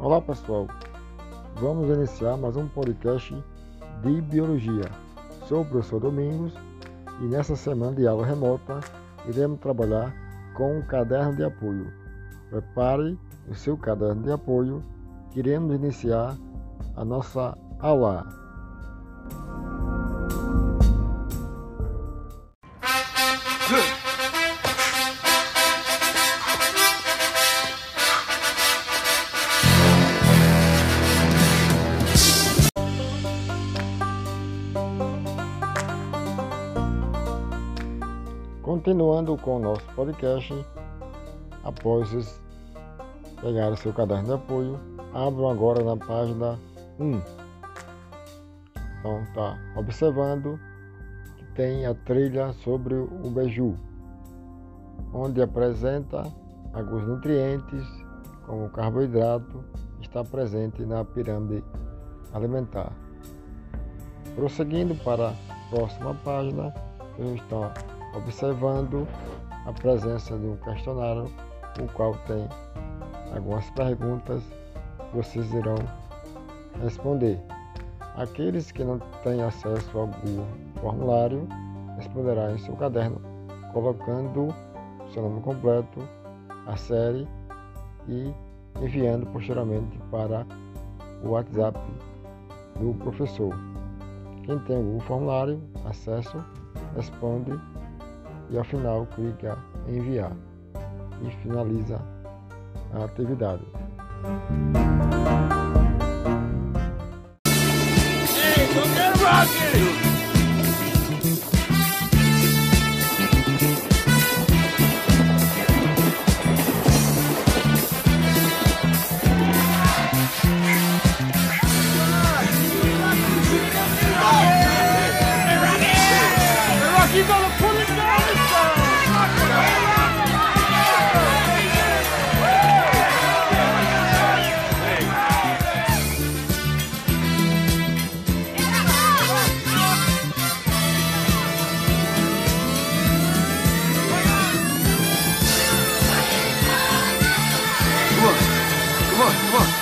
Olá pessoal, vamos iniciar mais um podcast de Biologia. Sou o professor Domingos e nessa semana de aula remota iremos trabalhar com um caderno de apoio. Prepare o seu caderno de apoio que iremos iniciar a nossa aula. Continuando com o nosso podcast, após pegar o seu caderno de apoio, abram agora na página 1. Então, tá observando que tem a trilha sobre o beiju, onde apresenta alguns nutrientes, como carboidrato, está presente na pirâmide alimentar. Prosseguindo para a próxima página, eu estou observando a presença de um questionário, o qual tem algumas perguntas vocês irão responder. Aqueles que não têm acesso ao formulário responderá em seu caderno, colocando seu nome completo, a série e enviando posteriormente para o WhatsApp do professor. Quem tem o formulário, acesso, responde e ao final clica em enviar e finaliza a atividade. You're gonna put it down! on, come on.